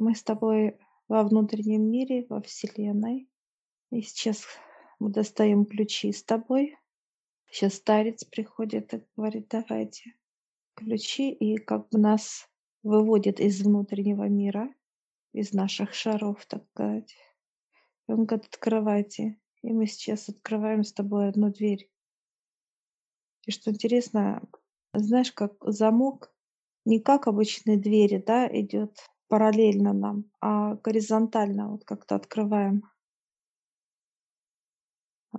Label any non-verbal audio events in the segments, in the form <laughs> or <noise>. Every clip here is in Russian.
Мы с тобой во внутреннем мире, во Вселенной. И сейчас мы достаем ключи с тобой. Сейчас старец приходит и говорит, давайте ключи, и как бы нас выводит из внутреннего мира, из наших шаров, так сказать. И он говорит, открывайте. И мы сейчас открываем с тобой одну дверь. И что интересно, знаешь, как замок не как обычные двери, да, идет параллельно нам, а горизонтально вот как-то открываем.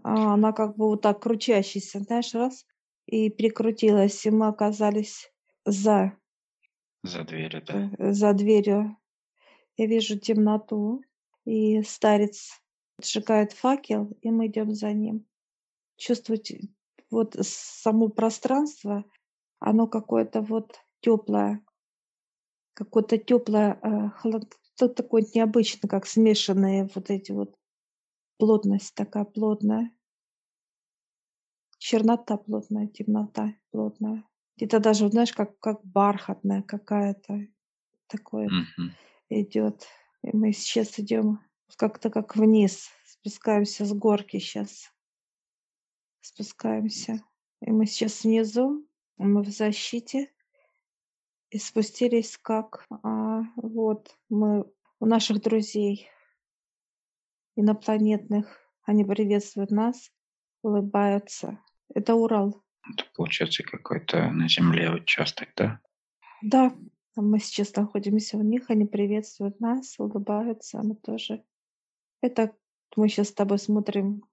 А она как бы вот так крутящаяся, знаешь, раз, и перекрутилась, и мы оказались за, За дверью, да? э, за дверью. Я вижу темноту, и старец сжигает факел, и мы идем за ним. Чувствовать вот само пространство, оно какое-то вот теплое, какое-то теплое, э, холод, что-то такое необычное, как смешанные вот эти вот плотность такая плотная, чернота плотная, темнота плотная. Где-то даже, знаешь, как, как бархатная какая-то такое Мгм. идет. И мы сейчас идем как-то как вниз, спускаемся с горки сейчас, спускаемся. И мы сейчас внизу, мы в защите, и спустились как а, вот мы у наших друзей инопланетных. Они приветствуют нас, улыбаются. Это Урал. Это получается какой-то на Земле участок, да? Да, мы сейчас находимся у них, они приветствуют нас, улыбаются, мы тоже. Это мы сейчас с тобой смотрим,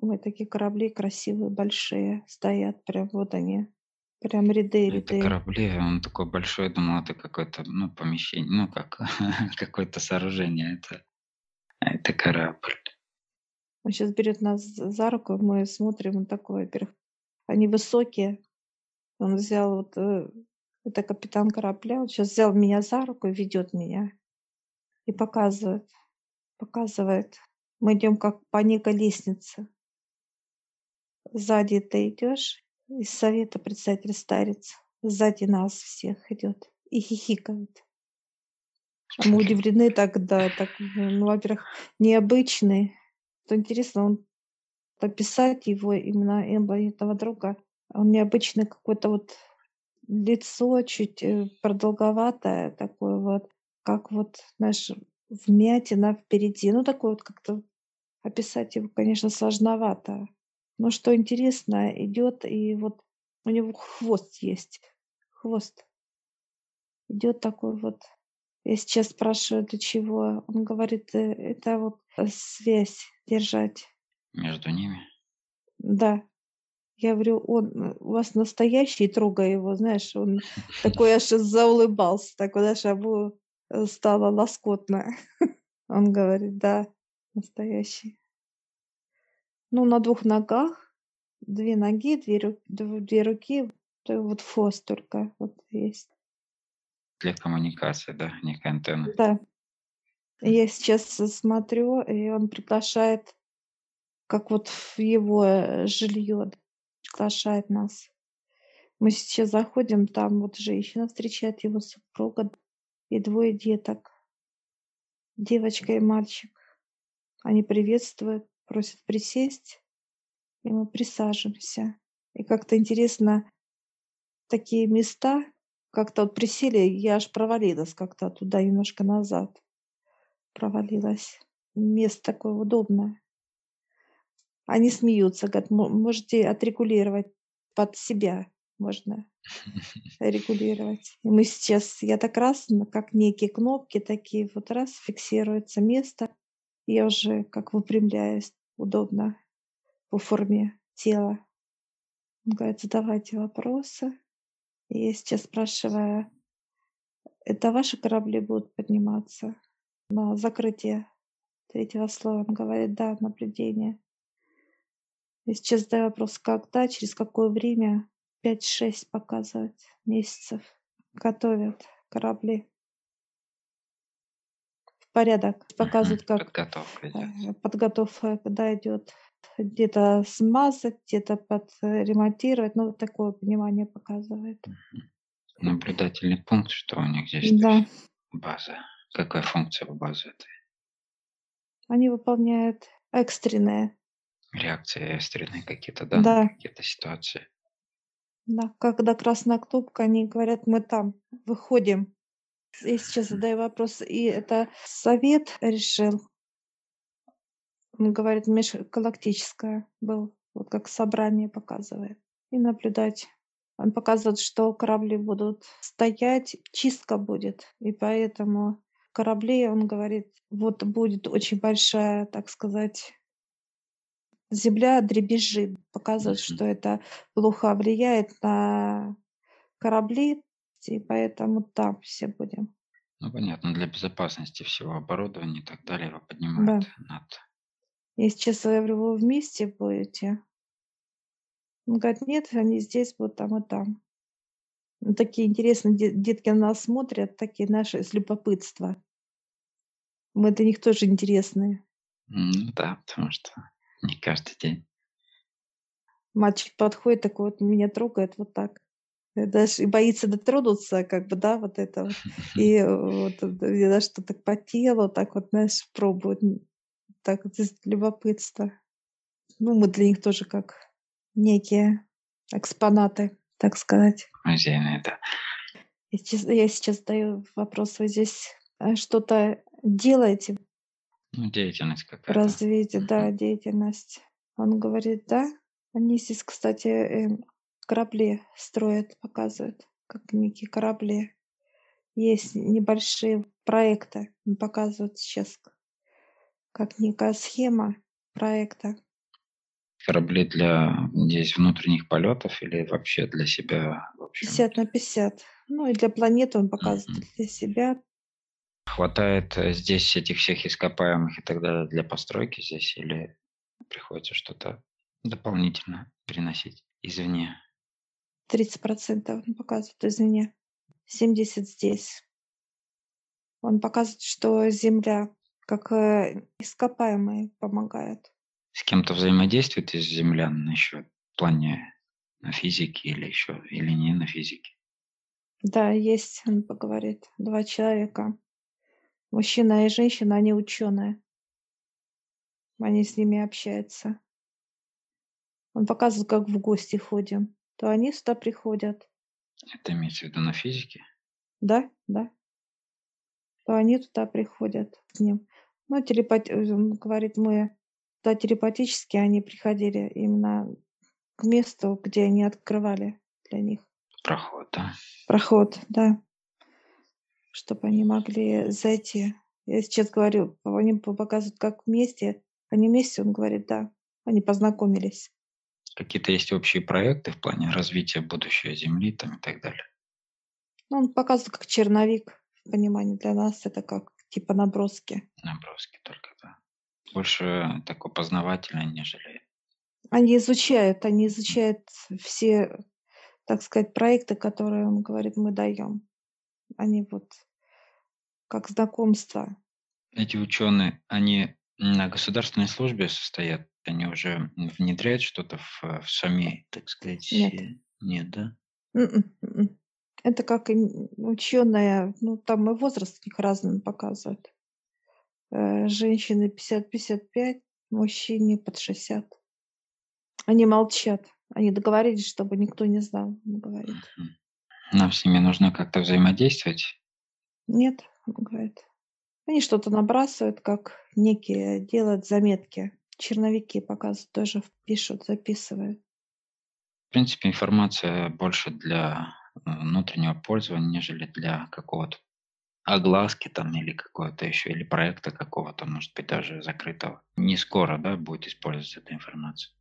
мы такие корабли красивые, большие, стоят, прям вот они, прям ряды, Это ряды. корабли, он такой большой, думал, это какое-то, ну, помещение, ну, как <laughs> какое-то сооружение. Это, это корабль. Он сейчас берет нас за руку, мы смотрим, он такой, во-первых, они высокие. Он взял вот, э, это капитан корабля, он сейчас взял меня за руку и ведет меня и показывает, показывает. Мы идем как по некой лестнице. Сзади ты идешь, из совета председатель старец. Сзади нас всех идет и хихикает. А мы удивлены тогда, так, ну, во-первых, необычный. Что интересно, он пописать его именно этого друга, он необычный какой-то вот лицо чуть э, продолговатое, такое вот, как вот, знаешь, вмятина впереди. Ну, такое вот как-то описать его, конечно, сложновато. Но что интересно, идет и вот у него хвост есть. Хвост. Идет такой вот. Я сейчас спрашиваю, для чего. Он говорит, «Э, это вот э, связь держать. Между ними. Да. Я говорю, он э, у вас настоящий, трогая его, знаешь, он такой аж заулыбался, такой даже обу стало лоскотно. <laughs> Он говорит, да, настоящий. Ну, на двух ногах, две ноги, две, ру- дв- две руки, то вот хвост только вот есть. Для коммуникации, да, некая антенна. Да. Я сейчас смотрю, и он приглашает, как вот в его э, жилье, приглашает нас. Мы сейчас заходим, там вот женщина встречает его супруга и двое деток, девочка и мальчик. Они приветствуют, просят присесть, и мы присаживаемся. И как-то интересно, такие места, как-то вот присели, я аж провалилась как-то туда немножко назад. Провалилась. Место такое удобное. Они смеются, говорят, «Мо- можете отрегулировать под себя, можно <laughs> регулировать. И мы сейчас, я так раз, как некие кнопки такие, вот раз, фиксируется место, я уже как выпрямляюсь удобно по форме тела. Он говорит, задавайте вопросы. И я сейчас спрашиваю, это ваши корабли будут подниматься на закрытие третьего слоя? Он говорит, да, наблюдение. Я сейчас задаю вопрос, когда, через какое время, 5-6 показывать месяцев, готовят корабли. Порядок. Показывают, как Подготовка идет. э, подготовка, когда идет где-то смазать, где-то подремонтировать. Ну, вот такое понимание показывает. Наблюдательный пункт, что у них здесь Да. база Какая функция у базы этой? Они выполняют экстренные. Реакции экстренные какие-то, да, Да, какие-то ситуации. да. Когда красная кнопка, они говорят, мы там, выходим. Я сейчас задаю вопрос, и это совет решил. Он говорит, межгалактическое был, вот как собрание показывает. И наблюдать. Он показывает, что корабли будут стоять, чистка будет. И поэтому кораблей, он говорит, вот будет очень большая, так сказать, земля дребезжит. Показывает, Мгм. что это плохо влияет на корабли, и поэтому там все будем. Ну, понятно, для безопасности всего оборудования и так далее его Да. поднимают над Я сейчас говорю, вы вместе будете? Он говорит, нет, они здесь будут там и там. Ну, такие интересные де- детки на нас смотрят, такие наши из любопытства. Мы для них тоже интересные. Ну да, потому что не каждый день. Мальчик подходит, такой вот меня трогает вот так. Э, Даже и боится дотронуться, как бы, да, вот это вот. <laughs> И э, вот, это, и да, что так по телу, так вот, знаешь, пробует. м, Так вот из любопытства. Ну, мы для них тоже как некие экспонаты, так сказать. Музейные, да. Я сейчас, я сейчас задаю вопрос, вы здесь э, что-то делаете Ну, деятельность какая-то. развитии, да, деятельность? Он говорит, да. Они здесь, кстати, э, корабли строят, показывают, как некие корабли. Есть небольшие проекты, он показывает сейчас, как некая схема проекта. Корабли для здесь внутренних полетов или вообще для себя, в общем, 50 на 50. Ну и для планеты он показывает, Мгм. для себя. хватает э, здесь этих всех ископаемых и так далее для постройки здесь или приходится что-то дополнительно переносить извне? 30% он показывает, извини. 70 здесь. Он показывает, что Земля как э, ископаемые помогает. С кем-то взаимодействует из землян еще в плане на физике или еще, или не на физике? Да, есть, он поговорит, два человека. Мужчина и женщина, они ученые. Они с ними общаются. Он показывает, как в гости ходим. То они сюда приходят. Это имеется в виду на физике? Да, да. То они туда приходят к ним. Ну, телепат... он говорит, мы туда телепатически они приходили именно к месту, где они открывали для них Проход, да? проход, да, чтобы они могли зайти. Я сейчас говорю, они показывают, как вместе. Они вместе, он говорит, да, они познакомились. Какие-то есть общие проекты в плане развития будущего Земли там и так далее? Ну, он показывает, как черновик, в понимании для нас это как типа наброски. Наброски только, да. Больше такой познавательный, нежели... Они изучают, они изучают все, так сказать, проекты, которые, он говорит, мы даем. Они вот как знакомство. Эти ученые, они на государственной службе состоят, они уже внедряют что-то в, э, в сами, так сказать, Нет. э, нет, да? М-м, м-м. Это как ученые, ну там и возраст них разный показывает. Э, Женщины 50-55, мужчине под 60. Они молчат. Они договорились, чтобы никто не знал, он говорит. Нам с ними нужно как-то взаимодействовать. Нет, он говорит. Они что-то набрасывают, как некие делают заметки. Черновики показывают, тоже пишут, записывают. В принципе, информация больше для э, внутреннего пользования, нежели для какого-то огласки там или какого-то еще, или проекта какого-то, может быть, даже закрытого. Не скоро, да, будет использоваться эта информация.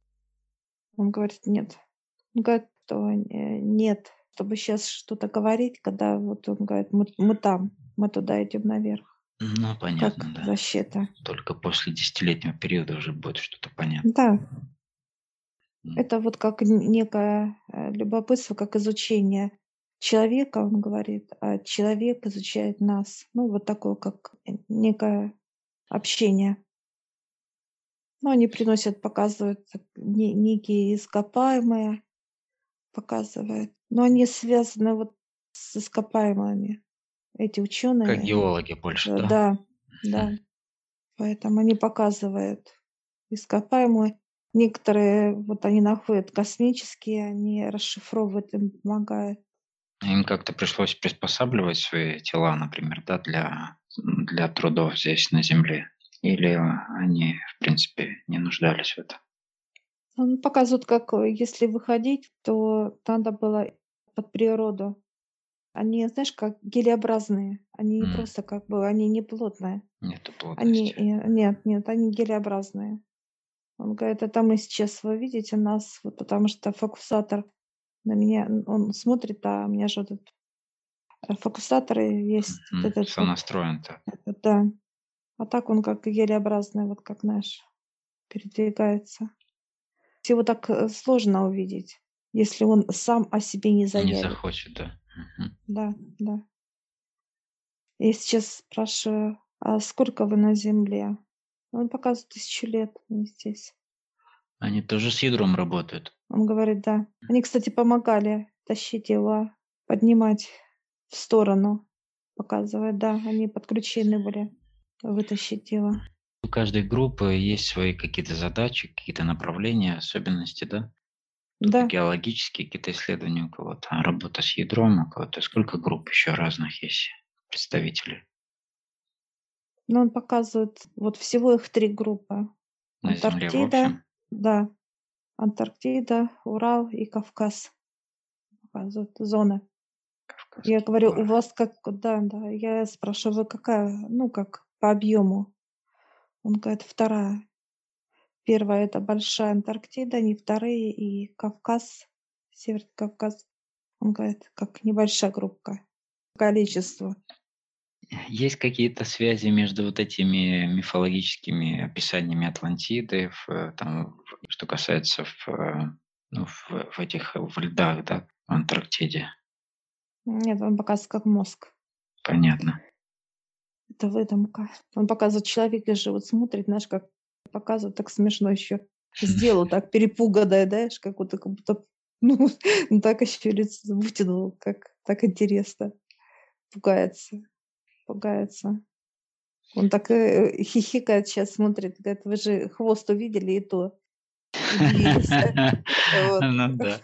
Он говорит, нет. Он говорит, что э, нет, чтобы сейчас что-то говорить, когда вот он говорит, мы, мы там, мы туда идем наверх, Ну, как понятно, да. защита. Только после десятилетнего периода уже будет что-то понятно. Да, это вот как некое э, любопытство, как изучение человека, он говорит, а человек изучает нас. Ну, вот такое, как некое общение. Ну, они приносят, показывают некие ископаемые, показывают. Но они связаны вот с ископаемыми. Эти Как ученые. геологи больше, Э, да? да, да. Поэтому они показывают ископаемые. Некоторые, вот они находят космические, они расшифровывают, им помогают. Им как-то пришлось приспосабливать свои тела, например, да, для, для трудов здесь на Земле? Или они, в принципе, не нуждались в этом? Он показывает, как, э, если выходить, то надо было под природу. Они, знаешь, как гелеобразные. Они М. просто как бы, они не плотные. Нету Они, плотности. э, нет, нет, они гелеобразные. Он говорит, это мы сейчас, вы видите нас, вот потому что фокусатор на меня, н- он смотрит, а у меня же вот этот, э, фокусаторы есть, вот этот вот, Сонастроен так. этот, да. А так он как гелеобразный, вот как наш, передвигается. Его так э, сложно увидеть, если он сам о себе не Не заявит. захочет, да? Да, да. Я сейчас спрашиваю, а сколько вы на Земле? Он показывает тысячу лет они здесь. Они тоже с ядром работают. Он говорит, да. Они, кстати, помогали тащить его, поднимать в сторону. Показывает, да, они подключены были вытащить его. У каждой группы есть свои какие-то задачи, какие-то направления, особенности, да? Кто-то Да, геологические какие-то исследования, у кого-то работа с ядром, у кого-то сколько групп еще разных есть представителей но он показывает, вот всего их три группы. на Земле Антарктида, общем. да, Антарктида, Урал и Кавказ. Показывают зоны. Я Кавказские говорю, у горы. вас как, да, да, я спрашиваю, какая, ну, как по объему. Он говорит, вторая. Первая это большая Антарктида, не вторые, и Кавказ, Северный Кавказ. Он говорит, как небольшая группа, количество. Есть какие-то связи между вот этими мифологическими описаниями Атлантиды, в, э, там, что касается в, э, ну, в, в этих в льдах, да, в Антарктиде? Нет, он показывает как мозг. Понятно. Это выдумка. Он показывает, человека же вот смотрит, знаешь, как показывает, так смешно еще. <laughs> Сделал так перепуганное, знаешь, как вот как будто, <laughs> ну, ну, так еще лицо вытянул, как так интересно. Пугается, пугается. Он так э, хихикает сейчас, смотрит, говорит, вы же хвост увидели и то. <laughs> Ну да.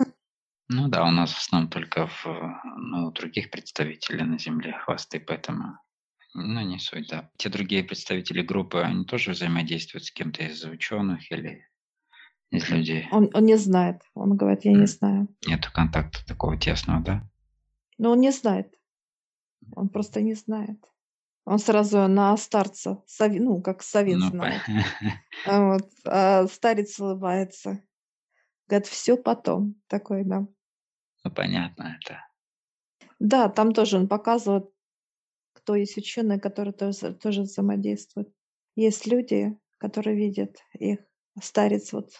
Ну да, у нас в основном только в, э, ну, других представителей на Земле хвосты, поэтому, ну, не суть, да. Те другие представители группы, они тоже взаимодействуют с кем-то из ученых или из людей? Он, он не знает. Он говорит, я не знаю. Нету контакта такого тесного, да? Но он не знает. Он просто не знает. Он сразу на старца, сови- ну, как совет Ну, по- знает. <laughs> А, вот, а старец улыбается. Говорит, все потом. Такой, да. ну, понятно это. Да, там тоже он показывает, кто есть ученые, которые тоже, тоже взаимодействуют. Есть люди, которые видят их. Старец вот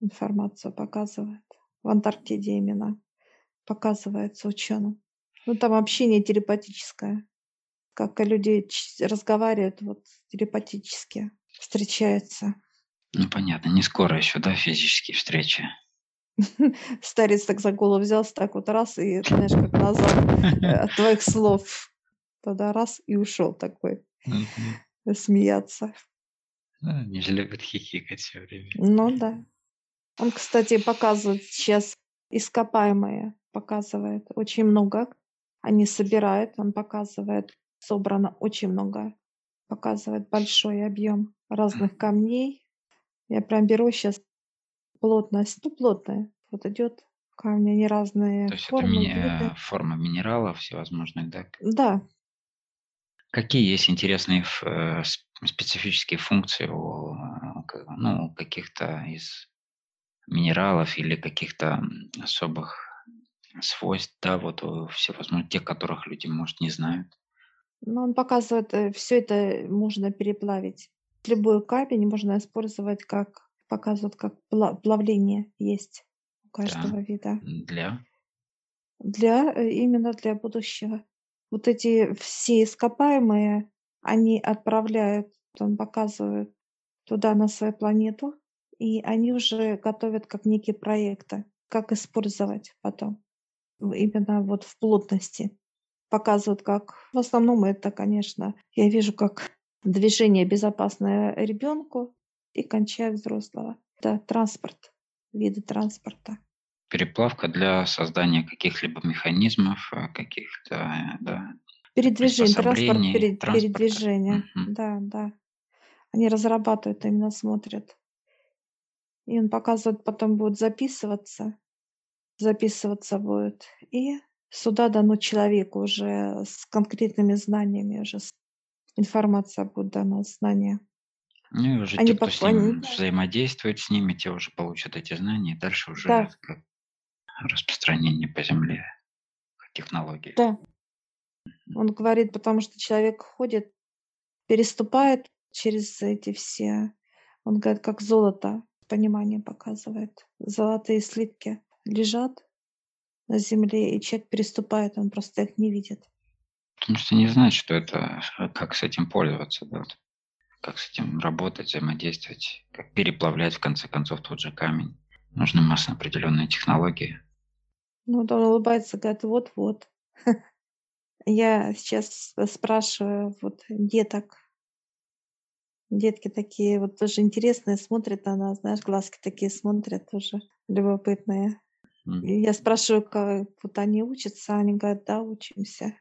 информацию показывает. В Антарктиде именно показывается ученым. Ну, там общение телепатическое. Как люди разговаривают вот телепатически, встречаются. Ну, понятно, не скоро еще, да, физические встречи. <laughs> Старец так за голову взялся, так вот раз, и, знаешь, как назад э, от твоих слов. Тогда раз и ушел такой, э, <laughs> смеяться. Они же любят хихикать все время. Ну да. Он, кстати, показывает сейчас ископаемые, показывает очень много. Они собирают, он показывает, собрано очень много, показывает большой объем разных камней. Я прям беру сейчас плотность, ну плотная, вот идет камни, они разные То есть это формы, мини- виды. э, форма минералов всевозможных, да? Да, Какие есть интересные э, специфические функции у, э, ну, каких-то из минералов или каких-то особых свойств, да, вот всевозможных, тех, которых люди, может, не знают. но он показывает, все это можно переплавить. Любой камень можно использовать как, показывает, как пла- плавление есть у каждого вида. Для Для, э, именно для будущего. Вот эти все ископаемые, они отправляют, он показывает туда, на свою планету, и они уже готовят как некие проекты, как использовать потом. Именно вот в плотности. показывают, как в основном это, конечно, я вижу, как движение безопасное ребенку и кончая взрослого. Это транспорт, виды транспорта. Переплавка для создания каких-либо механизмов, э, каких-то, э, да, Передвижение, транспорт, перед, транспорта. передвижение. Мгм. Да, да. Они разрабатывают, именно смотрят. И он показывает, потом будет записываться. Записываться будет. И сюда дано человеку уже с конкретными знаниями, уже информация будет дана, знания. Ну и уже Они те, кто с ним они- взаимодействует с ними, те уже получат эти знания, и дальше уже Да. как распространение по земле технологий. Да. Он говорит, потому что человек ходит, переступает через эти все, он говорит, как золото, понимание показывает. Золотые слитки лежат на земле, и человек переступает, он просто их не видит. Потому что не знает, что это, э, как с этим пользоваться, да, как с этим работать, взаимодействовать, как переплавлять, в конце концов, тот же камень. Нужны масса определенные технологии. Ну, вот он улыбается, говорит, вот-вот. <laughs> Я сейчас спрашиваю вот деток, детки такие вот тоже интересные, смотрят на нас, знаешь, глазки такие смотрят тоже, любопытные. И я спрашиваю, как вот они учатся, они говорят, да, учимся.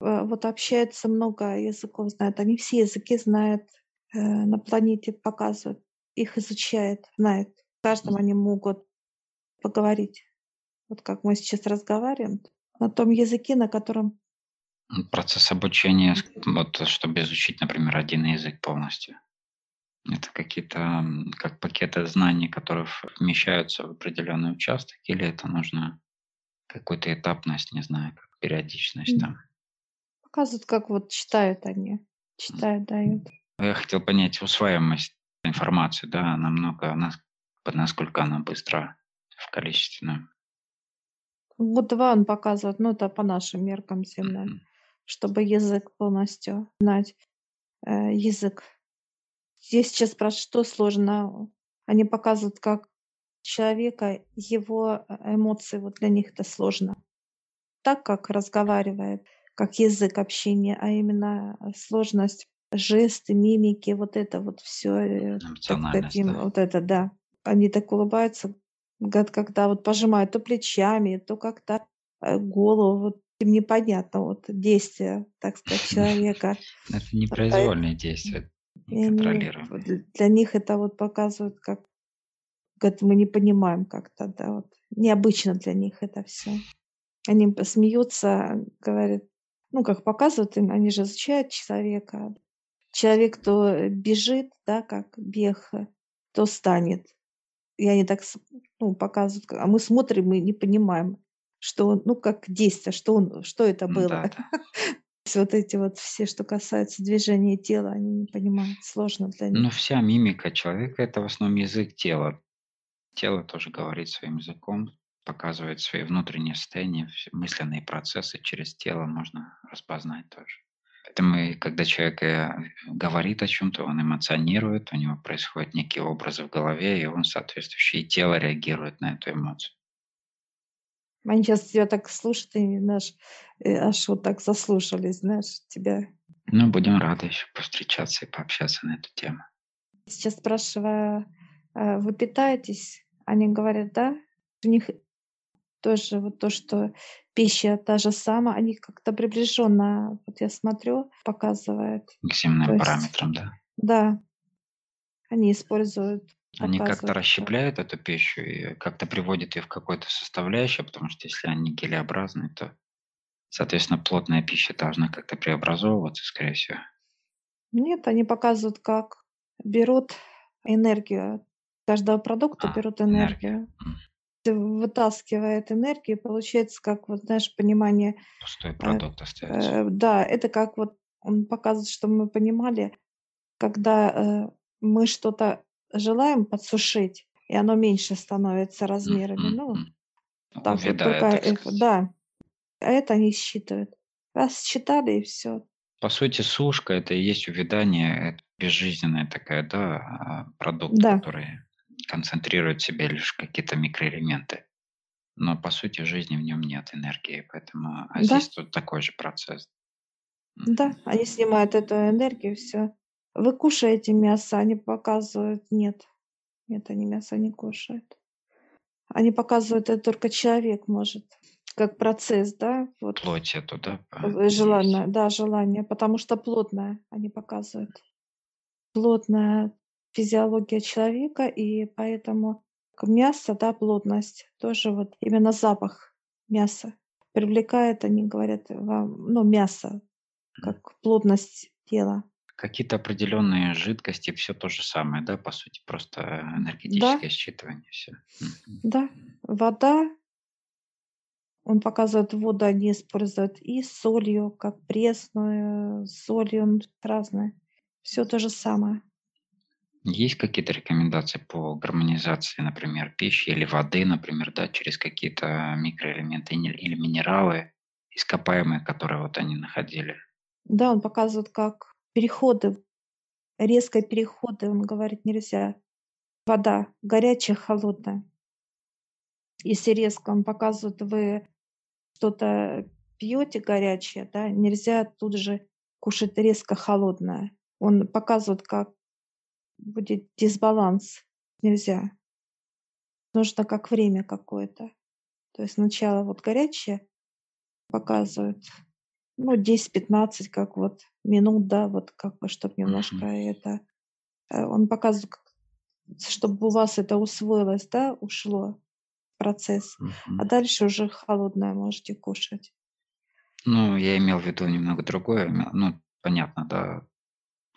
Э, Вот общаются много языков, знают. Они все языки знают, э, на планете показывают, их изучают, знают. В каждом они могут поговорить. Вот как мы сейчас разговариваем, на том языке, на котором Процесс обучения, вот чтобы изучить, например, один язык полностью. Это какие-то как пакеты знаний, которые вмещаются в определенный участок, или это нужно какую-то этапность, не знаю, как периодичность там. показывают, как вот читают они, читают, дают. Я хотел понять усваиваемость информации, да, намного, нас- насколько она быстра в количественном. Вот два он показывает, ну это по нашим меркам земным, Мгм. чтобы язык полностью знать, э, язык. Я сейчас спрашиваю, что сложно. Они показывают, как человека, его э, эмоции, вот для них это сложно. Так, как разговаривает, как язык общения, а именно э, сложность, жесты, мимики, вот это вот все, так Эмоциональность, таким, да. вот это, да. Они так улыбаются, когда вот пожимают то плечами, то как-то э, голову, вот им непонятно вот действия, так сказать, человека. <laughs> Это непроизвольные действия, неконтролируемые. для них это вот показывают, как, говорят, мы не понимаем как-то, да, вот необычно для них это все. Они смеются, говорят, ну, как показывают им, они же изучают человека. Человек то бежит, да, как бег, э, то станет. И они так ну, показывают, а мы смотрим, мы не понимаем, что он, ну, как действие, что, он, что это было. Да, <laughs> да. Вот эти вот все, что касается движения тела, они не понимают, сложно для них. Ну, вся мимика человека– это в основном язык тела. Тело тоже говорит своим языком, показывает свои внутренние состояния, мысленные процессы через тело можно распознать тоже. Поэтому, и когда человек э, говорит о чем-то, он эмоционирует, у него происходят некие образы в голове, и он соответствующее и тело реагирует на эту эмоцию. Они сейчас тебя так слушают, и наш, э, аж вот так заслушались, знаешь, тебя. Ну, будем рады еще повстречаться и пообщаться на эту тему. Сейчас спрашиваю, э, вы питаетесь? Они говорят, да. У них тоже вот то, что пища та же самая, они как-то приближенно, вот я смотрю, показывает. К земным То есть, параметрам, да. да, они используют, Они как-то расщепляют эту пищу и как-то приводят ее в какое-то составляющее, потому что если они гелеобразные, то, соответственно, плотная пища должна как-то преобразовываться, скорее всего. Нет, они показывают, как берут энергию каждого продукта, А, берут энергию, М, вытаскивает энергию, получается, как вот, знаешь, понимание, Пустой э, продукт остается. э, да, это как вот он показывает, что мы понимали, когда э, мы что-то желаем подсушить, и оно меньше становится размерами, ну, так вот другая, так да, а это они считают. Раз считали, и все. По сути, сушка– это и есть увядание, это безжизненная такая, да, а, продукт, Да, который концентрирует в себе лишь какие-то микроэлементы. но по сути жизни в нем нет энергии, поэтому, а Да, здесь тут такой же процесс. да, они снимают эту энергию, все. Вы кушаете мясо, они показывают, нет, нет, они мясо не кушают. Они показывают, это только человек может, как процесс, да, вот Плоть эту, да, э, желание, да, желание, потому что плотное, они показывают. Плотная физиология человека, и поэтому мясо, да, плотность, тоже вот именно запах мяса привлекает, они говорят, вам, ну, мясо, как плотность тела. Какие-то определенные жидкости, все то же самое, да, по сути, просто Да, энергетическое считывание, все. да, вода, он показывает, воду они используют и солью, как пресную, с солью, разное. Все то же самое. Есть какие-то рекомендации по гармонизации, например, пищи или воды, например, да, через какие-то микроэлементы или минералы ископаемые, которые вот они находили? Да, он показывает, как переходы, резкие переходы, он говорит, нельзя. Вода горячая, холодная. Если резко, он показывает, вы что-то пьете горячее, да, нельзя тут же кушать резко холодное. Он показывает, как будет дисбаланс. Нельзя. Нужно как время какое-то. То есть сначала вот горячее показывает, ну, 10-15, как вот минут, да, вот как бы, чтобы немножко Мгм. это... э, Он показывает, чтобы у вас это усвоилось, да, ушло процесс. А Мгм. дальше уже холодное можете кушать. Ну, я имел в виду немного другое. Ну, понятно, да,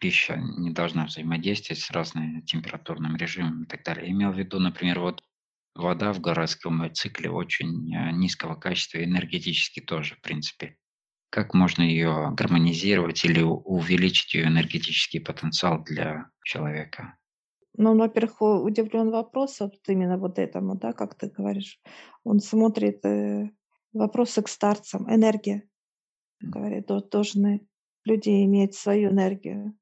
пища не должна взаимодействовать с разными температурным режимом и так далее. Я имел в виду, например, вот вода в городском цикле очень э, низкого качества, и энергетически тоже, в принципе. Как можно ее гармонизировать или увеличить ее энергетический потенциал для человека? Ну, во-первых, удивлен вопросом, вот именно вот этому, да, как ты говоришь. Он смотрит э, вопросы к старцам, энергия. Говорит, «До- должны люди иметь свою энергию.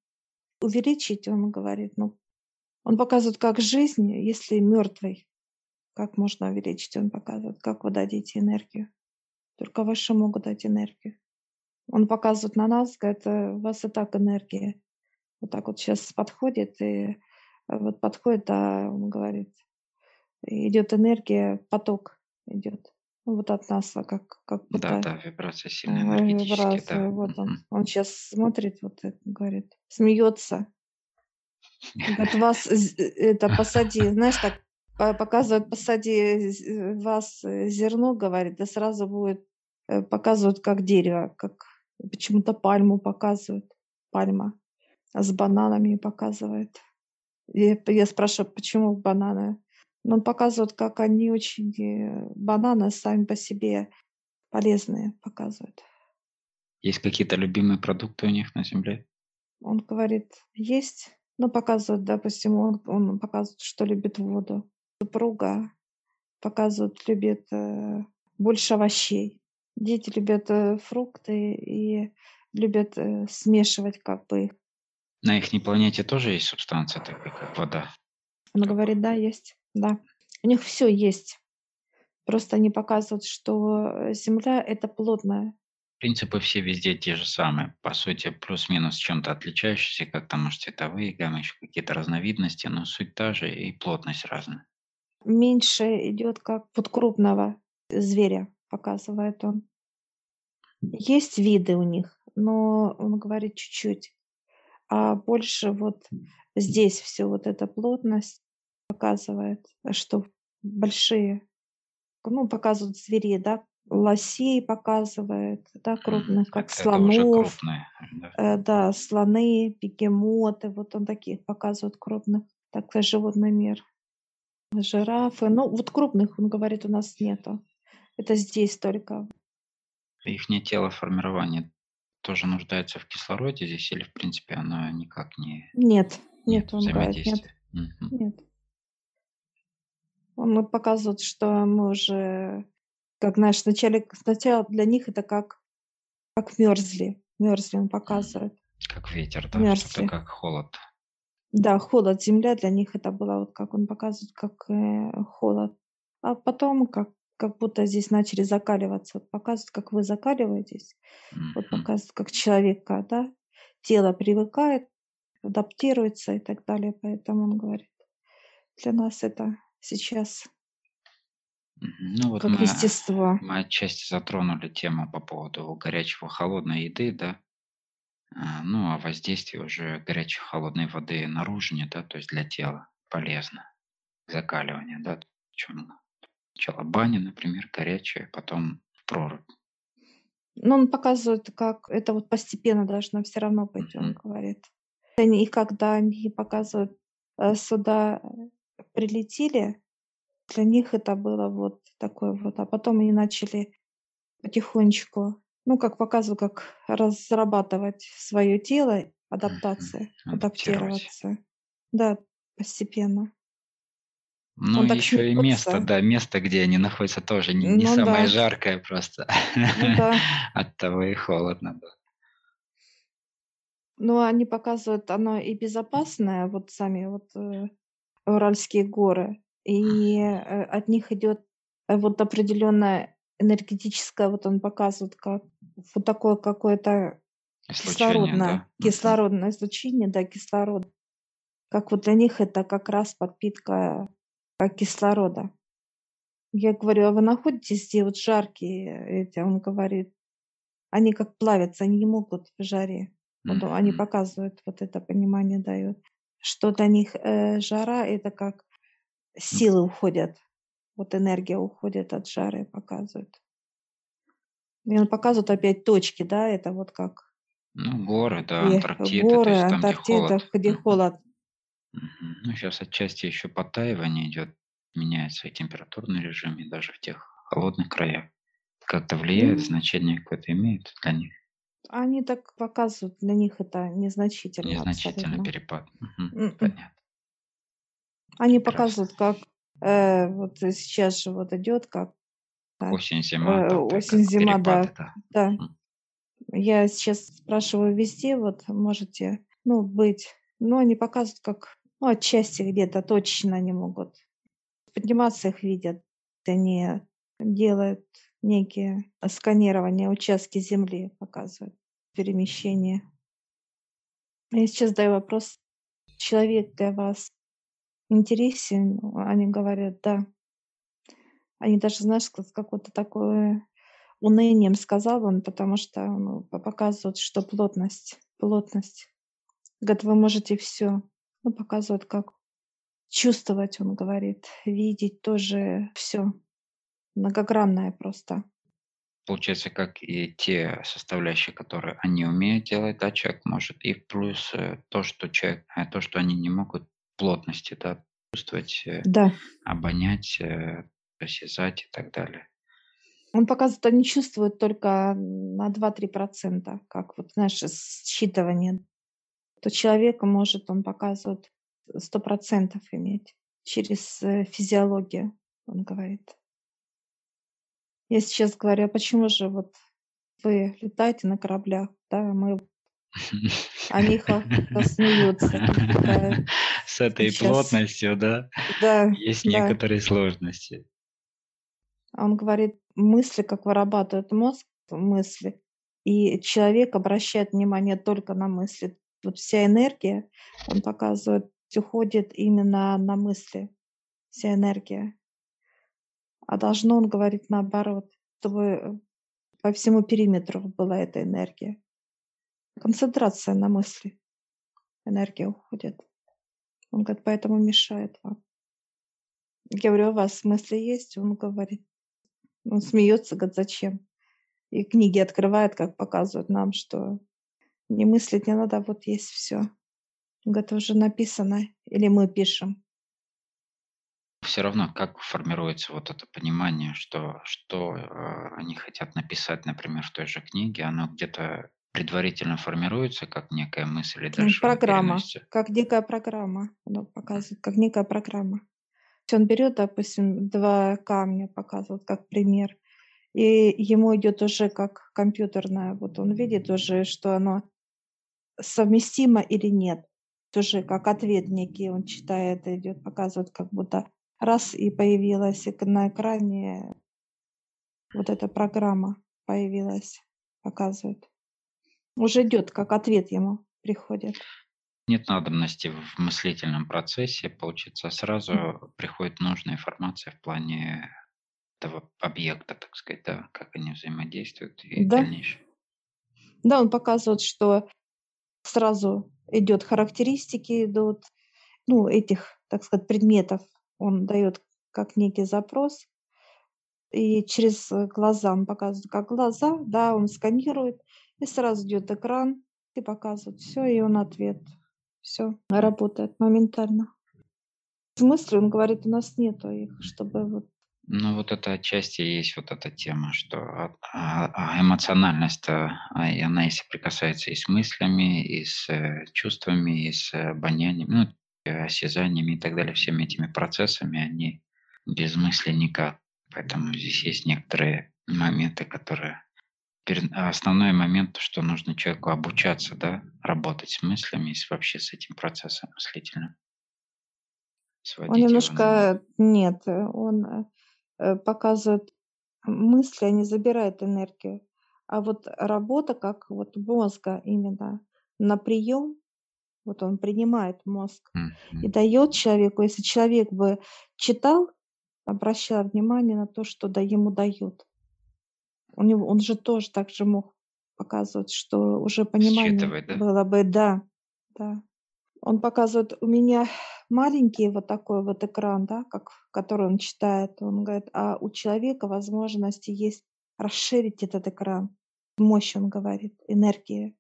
Увеличить, он говорит, ну, он показывает, как жизнь, если мертвый, как можно увеличить, он показывает, как вы дадите энергию. Только выше могут дать энергию. Он показывает на нас, говорит, «Э, у вас и так энергия. Вот так вот сейчас подходит, и э, вот подходит, а он говорит, идет энергия, поток идет. Вот от нас, а как, как Да, будто да, вибрации э, сильно энергетические, да. вибрация. Вот он. Мгм. Он сейчас смотрит, вот это, говорит, смеется. Говорит, вас э, это посади, знаешь, так по- показывают, посади э, вас э, зерно, говорит, и сразу будет э, показывают как дерево, как почему-то пальму показывают, пальма с бананами показывает. П- я спрашиваю, почему бананы? Ну, он показывает, как они очень, э, бананы сами по себе полезные показывают. Есть какие-то любимые продукты у них на Земле? Он говорит, есть, ну, показывает, допустим, он, он показывает, что любит воду. Супруга показывает, любит э, больше овощей. Дети любят э, фрукты и любят э, смешивать как бы их. На их планете тоже есть субстанция такая, как вода? Он говорит, да, есть, да. У них все есть. Просто они показывают, что э, Земля это плотная. Принципы все везде те же самые. По сути, плюс-минус чем-то отличающиеся, как там, может, цветовые гаммы, еще какие-то разновидности, но суть та же и плотность разная. Меньше идет как вот крупного зверя, показывает он. Есть виды у них, но он говорит чуть-чуть. А больше вот здесь все вот эта плотность показывает, что большие, ну, показывают зверей, да, лосей показывает, да, крупных, как Это, слонов, крупные. да. э, да, слоны, бегемоты, вот он таких показывает крупных, такой животный мир. Жирафы, ну, вот крупных, он говорит, у нас нету. Это здесь только. Их тело формирования тоже нуждается в кислороде здесь или, в принципе, оно никак не Нет, нет нет, он говорит, нет? Мгм. нет. Он нам показывает, что мы уже, как знаешь, вначале, сначала для них это как, как мерзли. Мерзли он показывает. Как ветер, да, что-то Мерзли. как холод. Да, холод, земля для них это было, вот как он показывает, как э, холод. А потом, как, как будто здесь начали закаливаться. Вот показывают, как вы закаливаетесь. Вот Мгм. показывают, как человека, да, тело привыкает, адаптируется и так далее. Поэтому он говорит, для нас это сейчас. Ну вот как мы, естество. мы отчасти затронули тему по поводу горячего холодной еды, да, А, ну, а воздействие уже горячей холодной воды наружнее, да, то есть для тела полезно, закаливание, да, чем сначала баня, например, горячая, потом прорубь. Но он показывает, как это вот постепенно должно все равно быть, он Мгм. говорит. И когда они показывают, э, сюда прилетели, для них это было вот такое вот. А потом они начали потихонечку, ну, как показываю, как разрабатывать свое тело, адаптация, Адаптировать. адаптироваться. Да, постепенно. Ну, Он еще и место, да, место, где они находятся, тоже не, не Ну самое да, жаркое просто. ну да. <laughs> Оттого и холодно, да. Но они показывают, оно и безопасное, вот сами вот э, Уральские горы, и э, от них идет э, вот определенная энергетическая, вот он показывает, как вот такое какое-то кислородное, да. Кислородное излучение, да, кислород. Как вот для них это как раз подпитка э, кислорода. Я говорю, а вы находитесь, где вот жаркие эти? Он говорит, они как плавятся, они не могут в жаре. Вот он- они показывают, вот это понимание дают, что для них э, жара это как силы уходят, вот энергия уходит от жары, показывают. И он показывает опять точки, да, это вот как Ну, горы, да, Антарктида, то горы, есть там, где Антарктида, холод. где холод. Ну, сейчас отчасти еще подтаивание идет, меняется и температурный режим, и даже в тех холодных краях. Как-то влияет, Ну, значение какое-то имеет для них. Они так показывают, для них это незначительно Незначительный абсолютно. перепад. М-м. Понятно. Они Прекрасно. показывают, как э, вот сейчас же вот идет, как да, Осень, зима, э, там так осень, как зима, перепады, да, да. Я сейчас спрашиваю везде, вот можете, ну, быть. Но они показывают, как, ну, отчасти где-то точно они могут. Подниматься их видят. Они делают некие сканирования участки Земли, показывают перемещение. Я сейчас задаю вопрос, человек для вас интересен? Они говорят, да. Они даже, знаешь, с какое-то такое унынием сказал он, потому что ну, по- показывают, что плотность, плотность. Говорит, вы можете все. Ну, показывают, как чувствовать, он говорит, видеть тоже все. Многогранное просто. Получается, как и те составляющие, которые они умеют делать, да, человек может, и плюс э, то, что человек, э, то, что они не могут плотности, да, чувствовать, э, Да. обонять, осязать и так далее. Он показывает, они чувствуют только на 2-3%, как вот, знаешь, считывание. То человек может, он показывает, 100% иметь через физиологию, он говорит. Я сейчас говорю, а почему же вот вы летаете на кораблях, да, а мы Они ха смеются, как будто <laughs> С этой сейчас плотностью, да, Да, есть да. некоторые сложности. А он говорит, мысли, как вырабатывает мозг мысли, и человек обращает внимание только на мысли. Вот вся энергия, он показывает, уходит именно на мысли, вся энергия. А должно, он говорит, наоборот, чтобы э, по всему периметру была эта энергия. Концентрация на мысли, энергия уходит. Он говорит, поэтому мешает вам. Я говорю, у вас мысли есть? Он говорит, он смеется, говорит, зачем? И книги открывает, как показывают нам, что не мыслить не надо, вот есть все. Он говорит, уже написано, или мы пишем. Все равно, как формируется вот это понимание, что, что э, они хотят написать, например, в той же книге, оно где-то предварительно формируется как некая мысль и дальше Программа, как некая программа, она показывает, как некая программа. Есть Он берет, допустим, два камня, показывает как пример, и ему идет уже как компьютерная, вот он видит уже, что оно совместимо или нет. Тоже как ответ некий он читает, идет, показывает, как будто раз и появилось эк- на экране Вот эта программа появилась, показывает. Уже идет, как ответ ему приходит. Нет надобности в мыслительном процессе, получится сразу приходит нужная информация в плане этого объекта, так сказать, да, как они взаимодействуют и Да, дальнейшее. да, он показывает, что сразу идет характеристики, идут, ну, этих, так сказать, предметов. Он дает как некий запрос, и через э, глаза он показывает, как глаза, да, он сканирует, и сразу идет экран, и показывает все, и он ответ. Все работает моментально. Смысле, он говорит, у нас нету их, чтобы вот Ну, вот это отчасти есть вот эта тема, что а- а- а она и соприкасается и с мыслями, и с э, чувствами, и с обонянием, ну, э, осязаниями и так далее, всеми этими процессами, они без мысли никак. Поэтому здесь есть некоторые моменты, которые... Основной момент, что нужно человеку обучаться, да, работать с мыслями и вообще с этим процессом мыслительным, Он сводить его на нет. немножко нет, э, он э, э, показывает мысли, они забирают энергию. А вот работа как вот мозга именно на прием, вот он принимает мозг и Мгм. дает человеку, если человек бы читал, обращал внимание на то, что да, ему дают. У него, он же тоже так же мог показывать, что уже понимание Считывать, да? было бы, да, да. Он показывает, у меня маленький вот такой вот экран, да, как, который он читает. Он говорит, а у человека возможности есть расширить этот экран. Мощь, он говорит, энергия.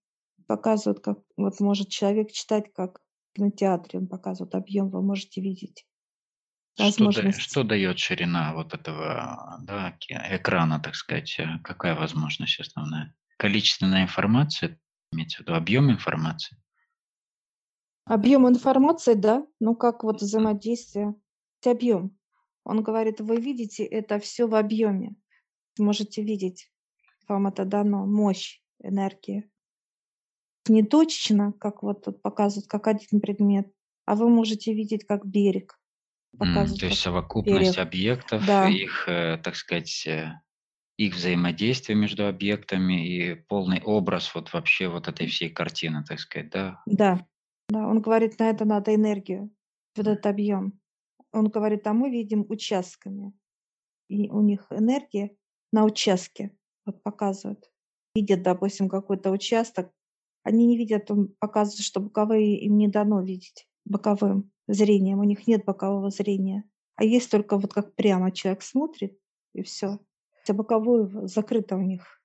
Показывает, как вот может человек читать, как в кинотеатре. Он показывает объем, вы можете видеть. Что, да- что дает ширина вот этого да, экрана, так сказать? э, Какая возможность основная? Количественная информация, имеется в виду объем информации? Объем информации, да, ну как вот взаимодействие. Объем. Он говорит, вы видите это все в объеме. Можете видеть, вам это дано, мощь, энергия. Не точечно, как вот тут показывают, как один предмет, а вы можете видеть как берег. Показывают, То есть совокупность берег. объектов, Да, их, э, так сказать, э, их взаимодействие между объектами и полный образ вот вообще вот этой всей картины, так сказать, да? да, да. Он говорит, на это надо энергию, вот этот объем. Он говорит, а мы видим участками. И у них энергия на участке вот показывают. Видят, допустим, какой-то участок, они не видят, он показывает, что боковые им не дано видеть боковым зрением. У них нет бокового зрения. А есть только вот как прямо человек смотрит, и все. А боковое закрыто у них.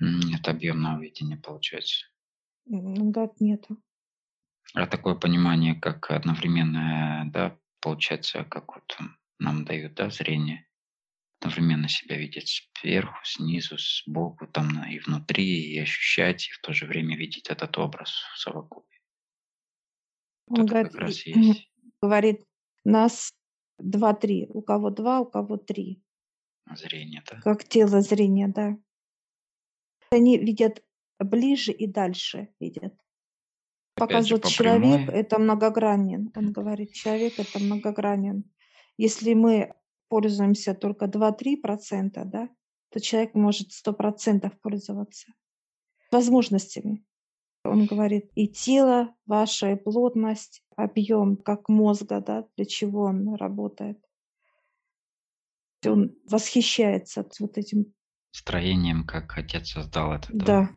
Нет объемного видения, получается. Он говорит, нету. А такое понимание, как одновременное, да, получается, как вот нам дают, да, зрение, одновременно себя видеть сверху, снизу, сбоку, там и внутри, и ощущать, и в то же время видеть этот образ в совокупе. Вот Он это говорит, как раз есть говорит, нас два-три. У кого два, у кого три. зрение, да? Как тело зрения, да. Они видят ближе и дальше видят. Показывает по человек, прямой, это многогранен. Он говорит, человек это многогранен. Если мы пользуемся только 2-3%, да, то человек может 100% пользоваться возможностями. Он говорит, и тело ваше, и плотность, объем, как мозга, да, для чего он работает. Он восхищается вот этим, строением, как отец создал это, да? да,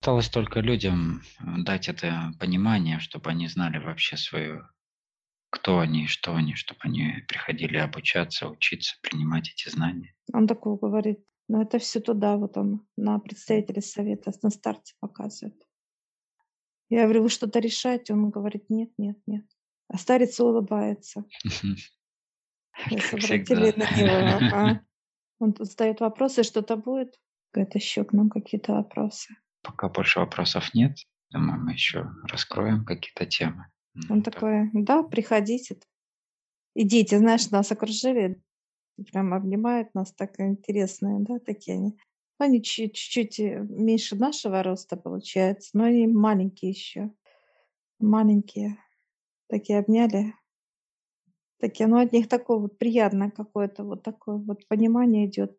Осталось только людям дать это понимание, чтобы они знали вообще свое, кто они, что они, чтобы они приходили обучаться, учиться, принимать эти знания. Он такое говорит, но это все туда, вот он на представителя совета на старте показывает. Я говорю, вы что-то решаете? Он говорит, нет, нет, нет. А старец улыбается. <laughs> Обратили на него. <laughs> Он тут задает вопросы, что-то будет? Говорит, еще к нам какие-то вопросы. Пока больше вопросов нет, думаю, мы еще раскроем какие-то темы. Он так, такой, да, приходите. И дети, знаешь, нас окружили, прям обнимают нас, так интересные, да, такие они. Ну, Они чуть- чуть-чуть э, меньше нашего роста получается, но они маленькие еще. Маленькие. Такие обняли. Такие, ну, от них такое вот приятное какое-то вот такое вот понимание идет.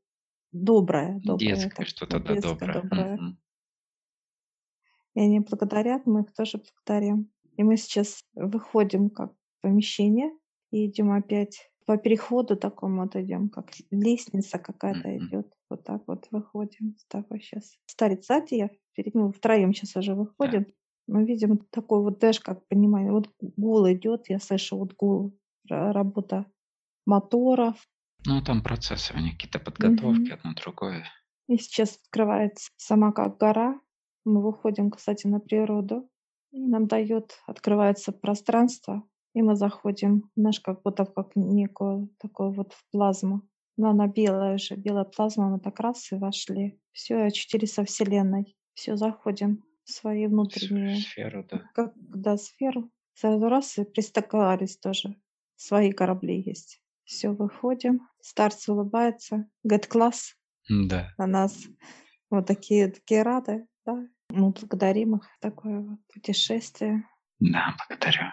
Доброе, доброе, Детское что-то, да, доброе. доброе. Мгм. И они благодарят, мы их тоже благодарим. И мы сейчас выходим как в помещение и идем опять по переходу такому вот идем, как лестница какая-то Мгм. идет. Вот так вот выходим с тобой сейчас. Старец сзади, я впереди. Мы втроем сейчас уже Так. выходим. Мы видим такой вот даже как понимание. Вот гул идет, я слышу вот гул, ра- работа моторов. Ну, там процессы у них какие-то подготовки, Мгм. одно другое. И сейчас открывается сама как гора. Мы выходим, кстати, на природу. И нам дает, открывается пространство, и мы заходим, знаешь, как будто в как некую такую вот в плазму. Но она белая уже, белая плазма, мы так раз и вошли. Все, очутились со Вселенной. Все, заходим в свои внутренние, Сферу, да. как, да, сферу. Сразу раз и пристыковались тоже. Свои корабли есть. Все, выходим. Старец улыбается. Говорит, класс, Да. на нас вот такие, такие рады, да. Мы благодарим их. Такое вот путешествие. Да, благодарю.